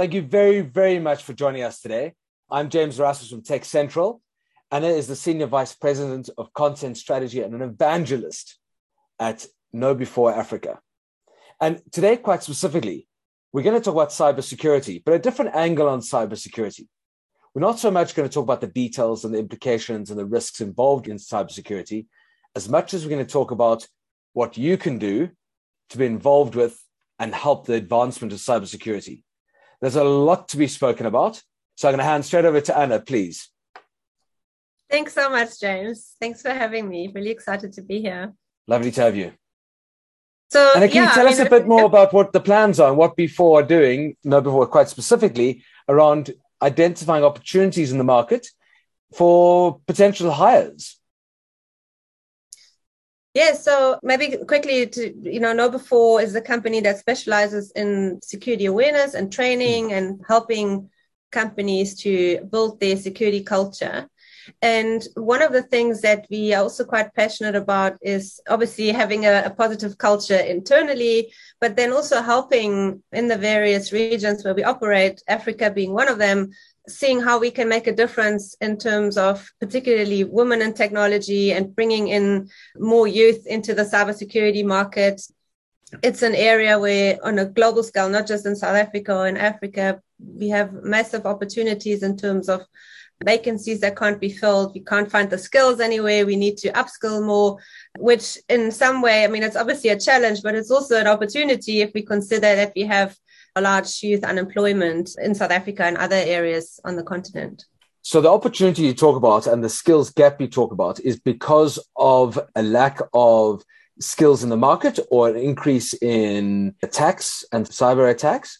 Thank you very, very much for joining us today. I'm James Erasmus from Tech Central. Anna is the Senior Vice President of Content Strategy and an evangelist at KnowBe4 Africa. And today, quite specifically, we're going to talk about cybersecurity, but a different angle on cybersecurity. We're not so much going to talk about the details and the implications and the risks involved in cybersecurity, as much as we're going to talk about what you can do to be involved with and help the advancement of cybersecurity. There's a lot to be spoken about. So I'm going to hand straight over to Anna, please. Thanks so much, James. Thanks for having me. Really excited to be here. Lovely to have you. So, and can yeah, you tell I mean, us a bit more about what the plans are and what Before are doing, KnowBe4 quite specifically, around identifying opportunities in the market for potential hires? Yeah, so maybe quickly to you know, KnowBe4 is a company that specializes in security awareness and training mm. and helping companies to build their security culture. And one of the things that we are also quite passionate about is obviously having a, a, positive culture internally, but then also helping in the various regions where we operate, Africa being one of them, seeing how we can make a difference in terms of particularly women in technology and bringing in more youth into the cybersecurity market. It's an area where, on a global scale, not just in South Africa or in Africa, we have massive opportunities in terms of vacancies that can't be filled. We can't find the skills anywhere. We need to upskill more, which in some way, I mean, it's obviously a challenge, but it's also an opportunity if we consider that we have a large youth unemployment in South Africa and other areas on the continent. So the opportunity you talk about and the skills gap you talk about is because of a lack of skills in the market or an increase in attacks and cyber attacks?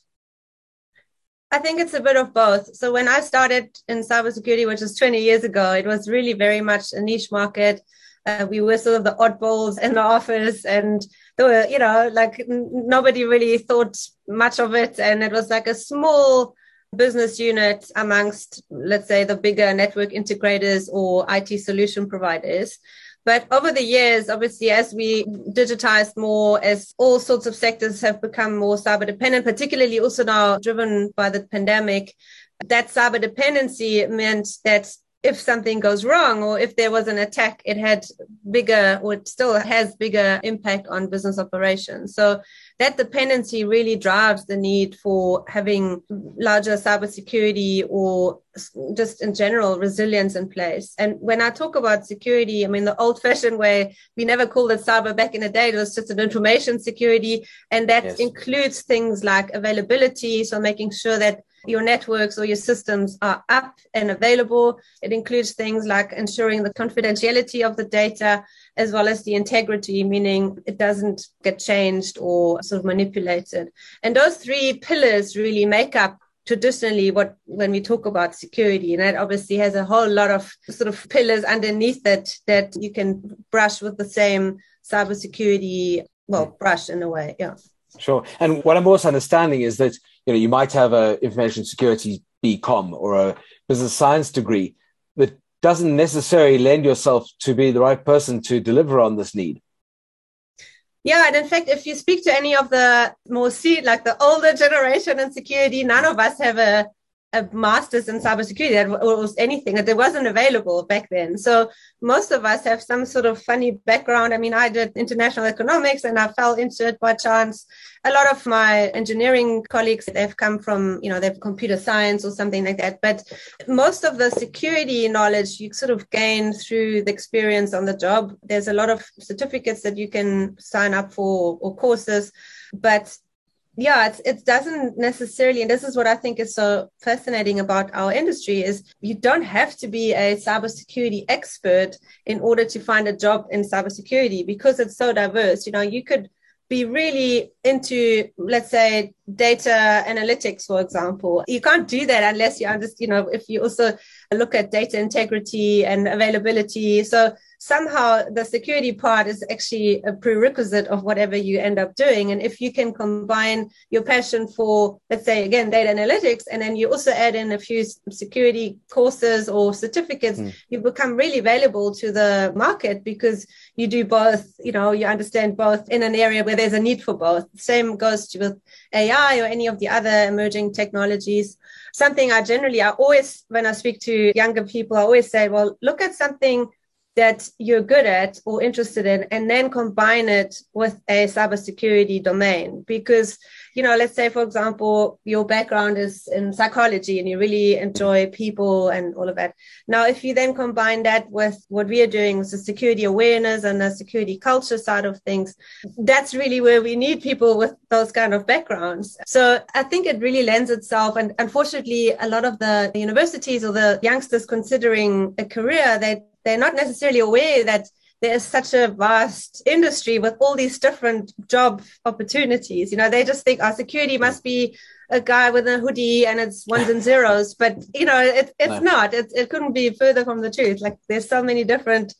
I think it's a bit of both. So when I started in cybersecurity, which was 20 years ago, it was really very much a niche market. Uh, we were sort of the oddballs in the office, and there were, you know, like nobody really thought much of it, and it was like a small business unit amongst, let's say, the bigger network integrators or IT solution providers. But over the years, obviously, as we digitized more, as all sorts of sectors have become more cyber dependent, particularly also now driven by the pandemic, that cyber dependency meant that if something goes wrong or if there was an attack, it had bigger or it still has bigger impact on business operations. So that dependency really drives the need for having larger cybersecurity or just in general resilience in place. And when I talk about security, I mean the old fashioned way, we never called it cyber back in the day. It was just an information security. And that yes. includes things like availability. So making sure that your networks or your systems are up and available. It includes things like ensuring the confidentiality of the data as well as the integrity, meaning it doesn't get changed or sort of manipulated. And those three pillars really make up traditionally what when we talk about security and that obviously has a whole lot of sort of pillars underneath that that you can brush with the same cybersecurity well brush in a way yeah Sure. And what I'm also understanding is that you know you might have a information security BCom or a business science degree that doesn't necessarily lend yourself to be the right person to deliver on this need. Yeah, and in fact, if you speak to any of the more see like the older generation in security, none of us have a a master's in cybersecurity that was anything that wasn't available back then. So most of us have some sort of funny background. I mean, I did international economics and I fell into it by chance. A lot of my engineering colleagues, they've come from, you know, they've computer science or something like that. But most of the security knowledge you sort of gain through the experience on the job. There's a lot of certificates that you can sign up for or courses, but yeah it's, it doesn't necessarily and this is what i think is so fascinating about our industry is you don't have to be a cybersecurity expert in order to find a job in cybersecurity because it's so diverse. You know you could be really into let's say data analytics for example. You can't do that unless you understand you know if you also look at data integrity and availability. So somehow the security part is actually a prerequisite of whatever you end up doing. And if you can combine your passion for, let's say, again, data analytics, and then you also add in a few security courses or certificates, mm. you become really valuable to the market because you do both, you know, you understand both in an area where there's a need for both. Same goes to with AI or any of the other emerging technologies. Something I generally, I always, when I speak to younger people, I always say, well, look at something that you're good at or interested in, and then combine it with a cybersecurity domain. Because, you know, let's say, for example, your background is in psychology and you really enjoy people and all of that. Now, if you then combine that with what we are doing with the security awareness and the security culture side of things, that's really where we need people with those kind of backgrounds. So I think it really lends itself. And unfortunately, a lot of the universities or the youngsters considering a career, they they're not necessarily aware that there's such a vast industry with all these different job opportunities. You know, they just think our oh, security must be a guy with a hoodie and it's ones and zeros, but you know, it, it's no. not. It, it couldn't be further from the truth. Like there's so many different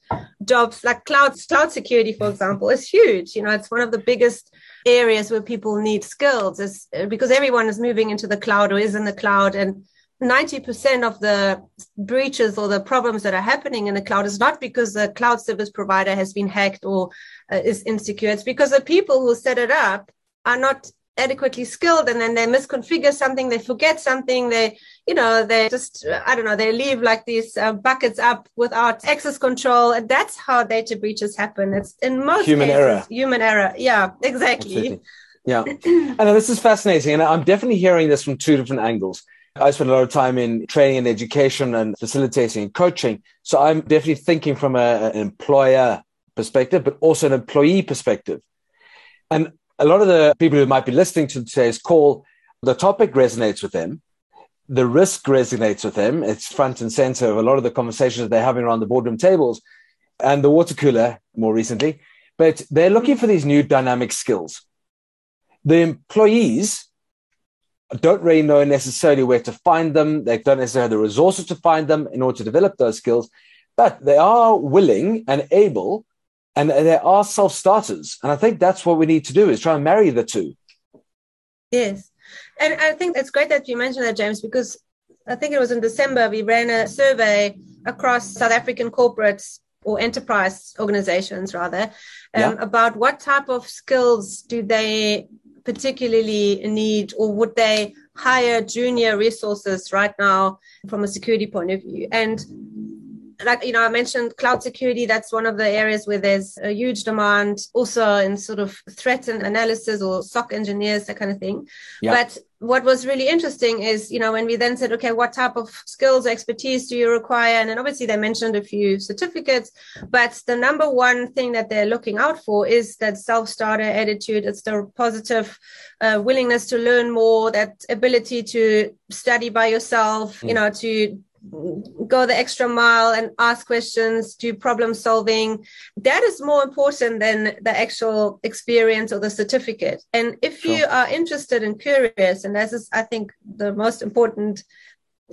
jobs, like cloud cloud security, for example, is huge. You know, it's one of the biggest areas where people need skills. Is because everyone is moving into the cloud or is in the cloud, and 90% of the breaches or the problems that are happening in the cloud is not because the cloud service provider has been hacked or uh, is insecure. It's because the people who set it up are not adequately skilled and then they misconfigure something, they forget something, they, you know, they just, I don't know, they leave like these uh, buckets up without access control. And that's how data breaches happen. It's in most human cases, error. Human error. Yeah, exactly. Absolutely. Yeah. and this is fascinating. And I'm definitely hearing this from two different angles. I spend a lot of time in training and education and facilitating and coaching. So I'm definitely thinking from a, an employer perspective, but also an employee perspective. And a lot of the people who might be listening to today's call, the topic resonates with them. The risk resonates with them. It's front and center of a lot of the conversations they're having around the boardroom tables and the water cooler more recently. But they're looking for these new dynamic skills. The employees don't really know necessarily where to find them. They don't necessarily have the resources to find them in order to develop those skills, but they are willing and able, and they are self starters. And I think that's what we need to do is try and marry the two. Yes. And I think it's great that you mentioned that, James, because I think it was in December we ran a survey across South African corporates or enterprise organizations rather um, yeah. about what type of skills do they particularly need or would they hire junior resources right now from a security point of view? And like you know i mentioned cloud security that's one of the areas where there's a huge demand also in sort of threat and analysis or soc engineers that kind of thing yeah. but what was really interesting is you know when we then said okay what type of skills or expertise do you require and then obviously they mentioned a few certificates but the number one thing that they're looking out for is that self-starter attitude it's the positive uh, willingness to learn more that ability to study by yourself mm. you know to go the extra mile and ask questions, do problem solving. That is more important than the actual experience or the certificate. And if sure. you are interested and curious, and this is, I think, the most important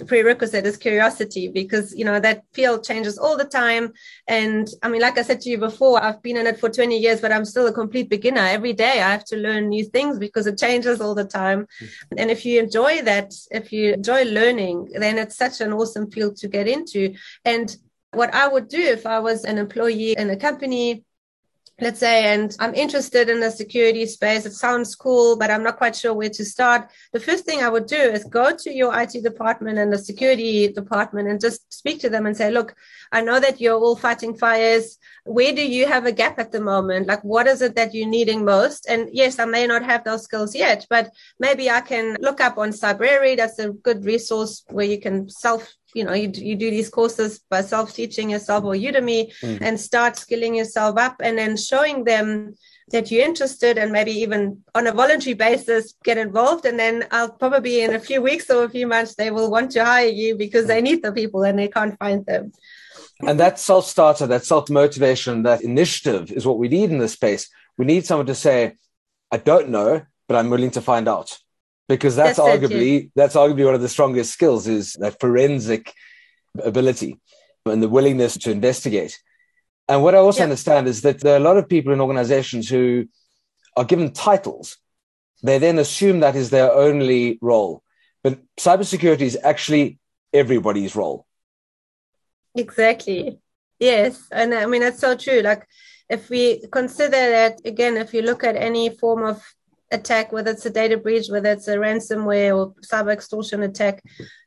prerequisite is curiosity because you know that field changes all the time. And i mean like i said to you before i've been in it for 20 years but i'm still a complete beginner. Every day i have to learn new things because it changes all the time. Mm-hmm. and if you enjoy that if you enjoy learning then it's such an awesome field to get into. And what i would do if i was an employee in a company let's say, and I'm interested in the security space. It sounds cool, but I'm not quite sure where to start. The first thing I would do is go to your IT department and the security department and just speak to them and say, look, I know that you're all fighting fires. Where do you have a gap at the moment? Like, what is it that you're needing most? And yes, I may not have those skills yet, but maybe I can look up on Cybrary. That's a good resource where you can self you know you, you do these courses by self-teaching yourself or udemy mm. and start skilling yourself up and then showing them that you're interested and maybe even on a voluntary basis get involved. And then i'll probably in a few weeks or a few months they will want to hire you because they need the people and they can't find them. And that self-starter that self-motivation that initiative is what we need in this space. We need someone to say i don't know but i'm willing to find out because that's, that's arguably that's arguably one of the strongest skills is that forensic ability and the willingness to investigate. And what I also understand is that there are a lot of people in organizations who are given titles. They then assume that is their only role. But cybersecurity is actually everybody's role. Exactly. Yes. And I mean, that's so true. Like, if we consider that, again, if you look at any form of attack, whether it's a data breach, whether it's a ransomware or cyber extortion attack,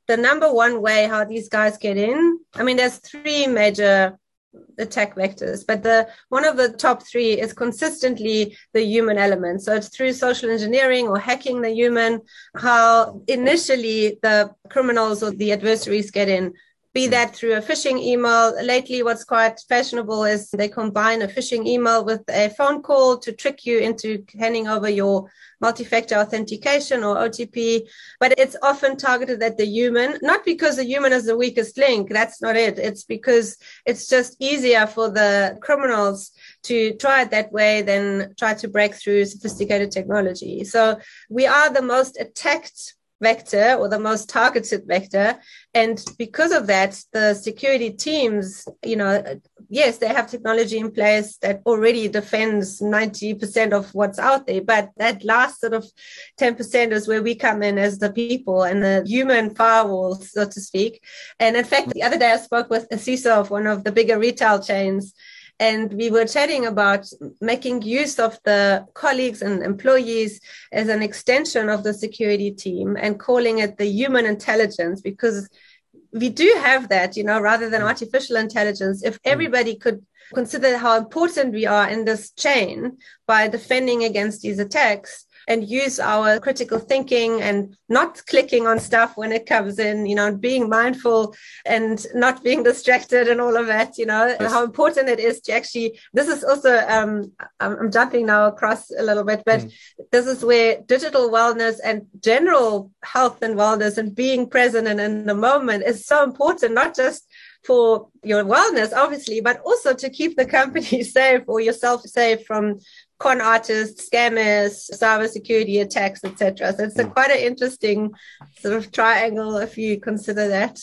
the number one way how these guys get in, I mean, there's three major attack vectors but the one of the top three is consistently the human element. So it's through social engineering or hacking the human how initially the criminals or the adversaries get in be hmm. that through a phishing email. Lately, what's quite fashionable is they combine a phishing email with a phone call to trick you into handing over your multi-factor authentication or OTP. But it's often targeted at the human, not because the human is the weakest link. That's not it. It's because it's just easier for the criminals to try it that way than try to break through sophisticated technology. So we are the most attacked vector or the most targeted vector. And because of that, the security teams, you know, yes, they have technology in place that already defends 90% of what's out there. But that last sort of 10% is where we come in as the people and the human firewall, so to speak. And in fact, the other day I spoke with a CISO of one of the bigger retail chains and we were chatting about making use of the colleagues and employees as an extension of the security team and calling it the human intelligence because we do have that, you know, rather than artificial intelligence. If mm. everybody could consider how important we are in this chain by defending against these attacks, and use our critical thinking and not clicking on stuff when it comes in, you know, being mindful and not being distracted and all of that, you know, yes. how important it is to actually, this is also, um, I'm, jumping now across a little bit, but mm. this is where digital wellness and general health and wellness and being present and in the moment is so important, not just for your wellness, obviously, but also to keep the company safe or yourself safe from con artists, scammers, cybersecurity attacks, etc. So it's a, hmm. quite an interesting sort of triangle if you consider that.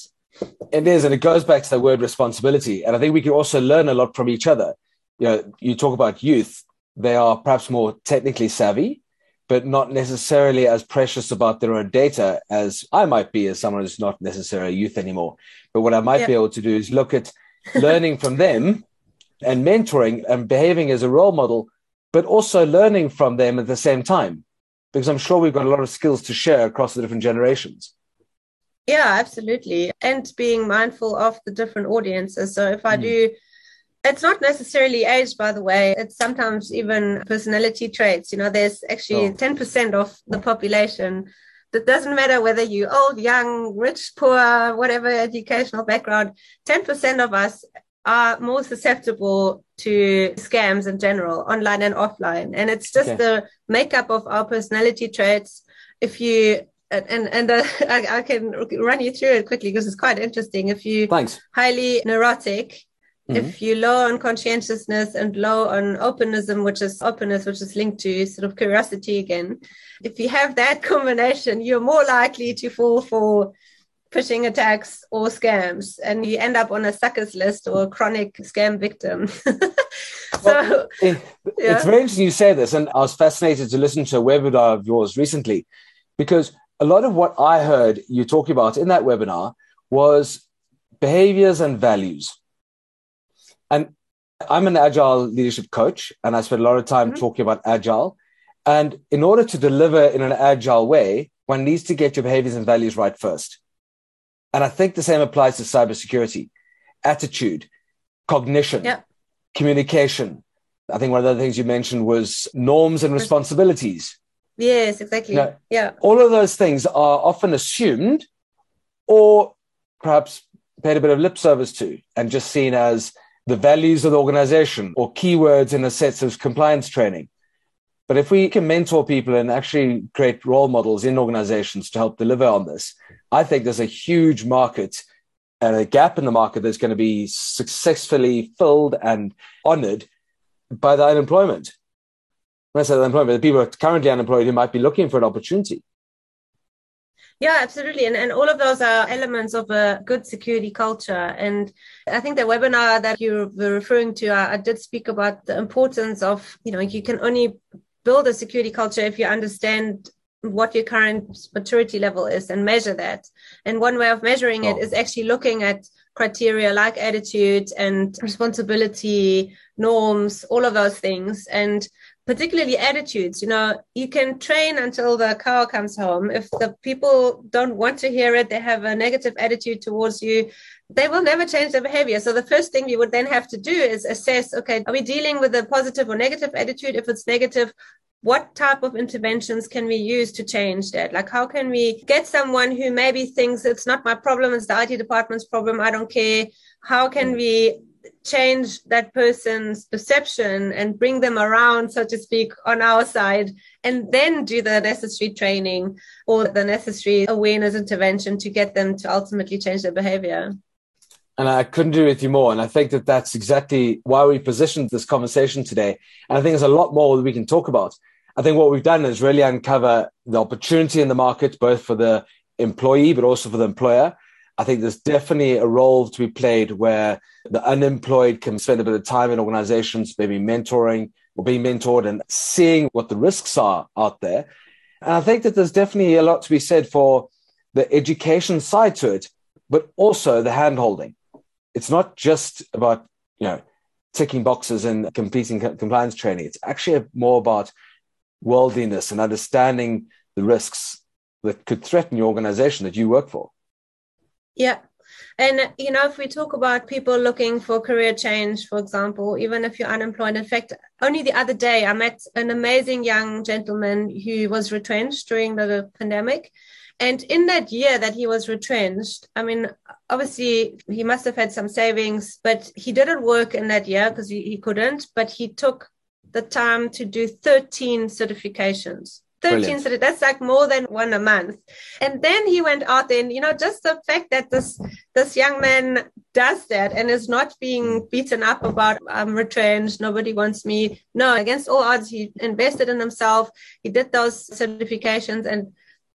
It is, and it goes back to the word responsibility. And I think we can also learn a lot from each other. You know, you talk about youth; they are perhaps more technically savvy, but not necessarily as precious about their own data as I might be as someone who's not necessarily a youth anymore. But what I might yep. be able to do is look at learning from them and mentoring and behaving as a role model but also learning from them at the same time, because I'm sure we've got a lot of skills to share across the different generations. Yeah, absolutely. And being mindful of the different audiences. So if I mm. do, it's not necessarily age, by the way, it's sometimes even personality traits. You know, there's actually oh. 10% of the population that doesn't matter whether you're old, young, rich, poor, whatever educational background, 10% of us are more susceptible to scams in general, online and offline. And it's just okay. the makeup of our personality traits. If you and and uh, I, I, can run you through it quickly because it's quite interesting. If you Thanks. highly neurotic, mm-hmm. if you low on conscientiousness and low on openism, which is openness, which is linked to sort of curiosity again, if you have that combination, you're more likely to fall for phishing attacks or scams and you end up on a suckers list or a chronic scam victim. so well, it, yeah. it's very interesting you say this, and I was fascinated to listen to a webinar of yours recently because a lot of what I heard you talking about in that webinar was behaviors and values. And I'm an agile leadership coach, and I spend a lot of time mm-hmm. talking about agile. And in order to deliver in an agile way, one needs to get your behaviors and values right first. And I think the same applies to cybersecurity, attitude, cognition, communication. I think one of the things you mentioned was norms and responsibilities. Yes, exactly. You know, yeah. All of those things are often assumed or perhaps paid a bit of lip service to and just seen as the values of the organization or keywords in a set of compliance training. But if we can mentor people and actually create role models in organizations to help deliver on this, I think there's a huge market and a gap in the market that's going to be successfully filled and honored by the unemployment. When I say unemployment, the people are currently unemployed who might be looking for an opportunity. Yeah, absolutely. And, and all of those are elements of a good security culture. And I think the webinar that you were referring to, I, I did speak about the importance of, you know, you can only build a security culture if you understand what your current maturity level is and measure that. And one way of measuring oh. it is actually looking at criteria like attitude and responsibility, norms, all of those things. And particularly attitudes. You know, you can train until the cow comes home. If the people don't want to hear it, they have a negative attitude towards you, they will never change their behavior. So the first thing we would then have to do is assess, okay, are we dealing with a positive or negative attitude? If it's negative, what type of interventions can we use to change that? Like, how can we get someone who maybe thinks it's not my problem, it's the IT department's problem, I don't care? How can mm. we change that person's perception and bring them around, so to speak, on our side, and then do the necessary training or the necessary awareness intervention to get them to ultimately change their behavior. And I couldn't agree with you more. And I think that that's exactly why we positioned this conversation today. And I think there's a lot more that we can talk about. I think what we've done is really uncover the opportunity in the market, both for the employee, but also for the employer. I think there's definitely a role to be played where the unemployed can spend a bit of time in organizations, maybe mentoring or being mentored and seeing what the risks are out there. And I think that there's definitely a lot to be said for the education side to it, but also the handholding. It's not just about, you know, ticking boxes and completing compliance training. It's actually more about worldliness and understanding the risks that could threaten your organization that you work for. Yeah. And, you know, if we talk about people looking for career change, for example, even if you're unemployed, in fact, only the other day I met an amazing young gentleman who was retrenched during the pandemic. And in that year that he was retrenched, I mean, obviously he must have had some savings, but he didn't work in that year because he, he couldn't, but he took the time to do 13 certifications. 13 Brilliant. that's like more than one a month. And then he went out and you know just the fact that this this young man does that and is not being beaten up about um, i'm retrenched nobody wants me. No against all odds he invested in himself. He did those certifications and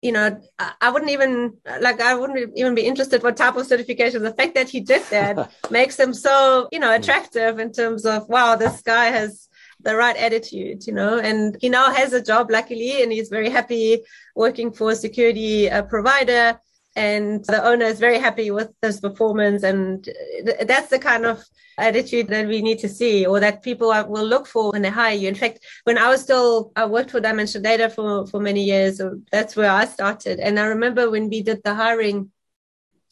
you know i wouldn't even like i wouldn't even be interested what type of certification. The fact that he did that makes him so you know hmm. attractive in terms of wow this guy has the right attitude, you know. And he now has a job, luckily, and he's very happy working for a security uh, provider. And the owner is very happy with his performance. And th- that's the kind of attitude that we need to see or that people are, will look for when they hire you. In fact, when I was still, I worked for Dimension Data for, for many years. That's where I started. And I remember when we did the hiring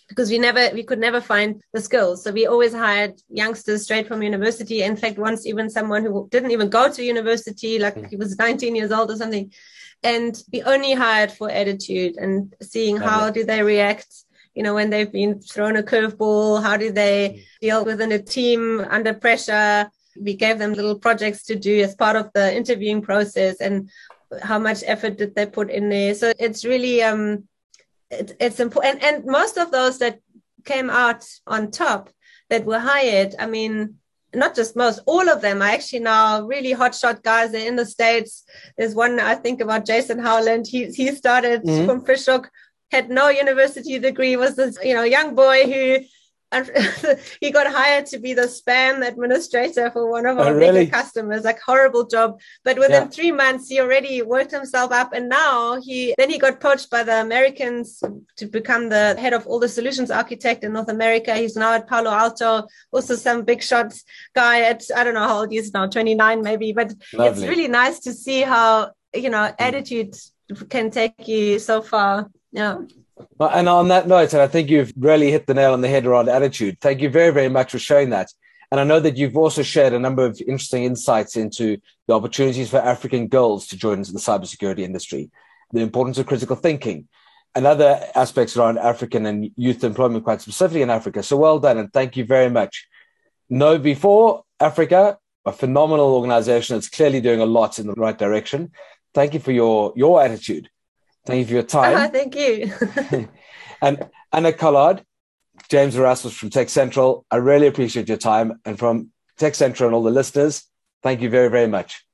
because we never we could never find the skills. So we always hired youngsters straight from university. In fact once even someone who didn't even go to university like mm. he was 19 years old or something. And we only hired for attitude and seeing how do they react you know when they've been thrown a curveball how do they mm. deal within a team under pressure. We gave them little projects to do as part of the interviewing process and how much effort did they put in there. So it's really um it, it's important. And, and most of those that came out on top that were hired, I mean, not just most, all of them are actually now really hotshot guys. They're in the States. There's one I think about Jason Howland. He, he started mm-hmm. from Fish Hoek, had no university degree, was this, you know, young boy who he got hired to be the spam administrator for one of our oh, really? customers like horrible job but within yeah. three months he already worked himself up and now he then he got poached by the americans to become the head of all the solutions architect in north america he's now at palo alto also some big shots guy at i don't know how old he is now 29 maybe but Lovely. it's really nice to see how you know mm. attitude can take you so far yeah and on that note, and I think you've really hit the nail on the head around attitude. Thank you very, very much for sharing that. And I know that you've also shared a number of interesting insights into the opportunities for African girls to join the cybersecurity industry, the importance of critical thinking, and other aspects around African and youth employment, quite specifically in Africa. So well done, and thank you very much. KnowBe4 Africa, a phenomenal organization that's clearly doing a lot in the right direction. Thank you for your your attitude Thank you for your time. Uh, thank you. and Anna Collard, James Erasmus from Tech Central, I really appreciate your time. And from Tech Central and all the listeners, thank you very, very much.